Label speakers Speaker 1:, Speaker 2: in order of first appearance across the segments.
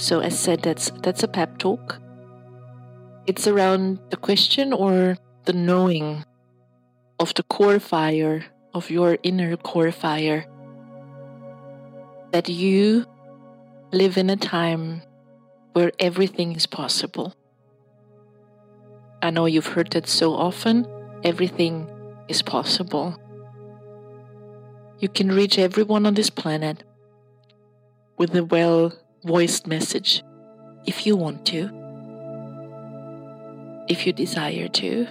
Speaker 1: So as said, that's that's a pep talk. It's around the question or the knowing of the core fire of your inner core fire that you live in a time where everything is possible. I know you've heard that so often. Everything is possible. You can reach everyone on this planet with a well voiced message if you want to, if you desire to.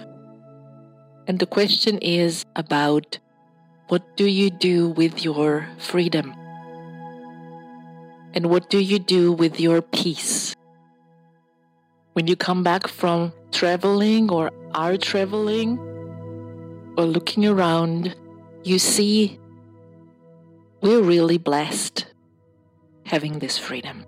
Speaker 1: And the question is about what do you do with your freedom? And what do you do with your peace? When you come back from traveling or are traveling or looking around, you see we're really blessed having this freedom.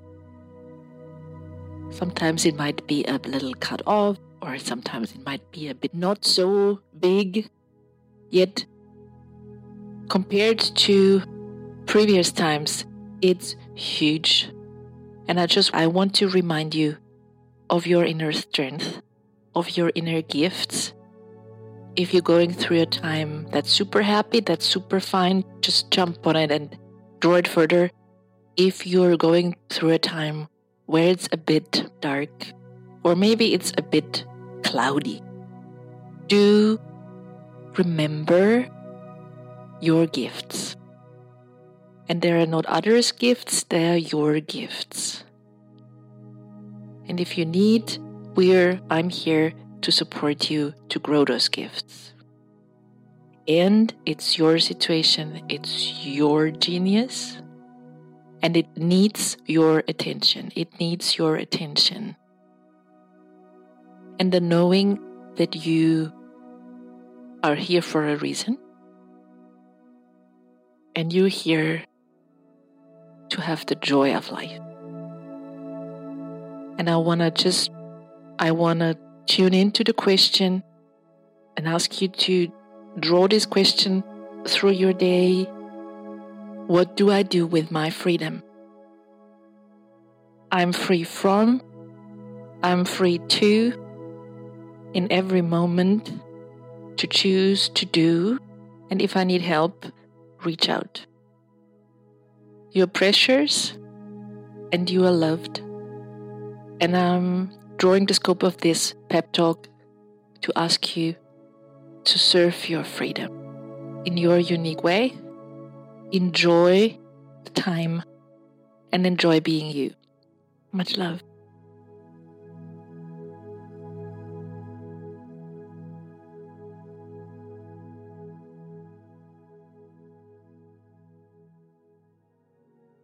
Speaker 1: Sometimes it might be a little cut off, or sometimes it might be a bit not so big. Yet, compared to previous times, it's huge. And I just I want to remind you of your inner strength, of your inner gifts. If you're going through a time that's super happy, that's super fine, just jump on it and draw it further. If you're going through a time where it's a bit dark, or maybe it's a bit cloudy, do remember your gifts. And there are not others' gifts, they are your gifts. And if you need, we're I'm here to support you to grow those gifts. And it's your situation, it's your genius, and it needs your attention. It needs your attention. And the knowing that you are here for a reason, and you're here to have the joy of life. And I want to just, I want to tune into the question and ask you to draw this question through your day. What do I do with my freedom? I'm free from, I'm free to, in every moment, to choose to do, and if I need help, reach out You're precious and you are loved. And I'm drawing the scope of this pep talk to ask you to serve your freedom in your unique way. Enjoy the time and enjoy being you. Much love.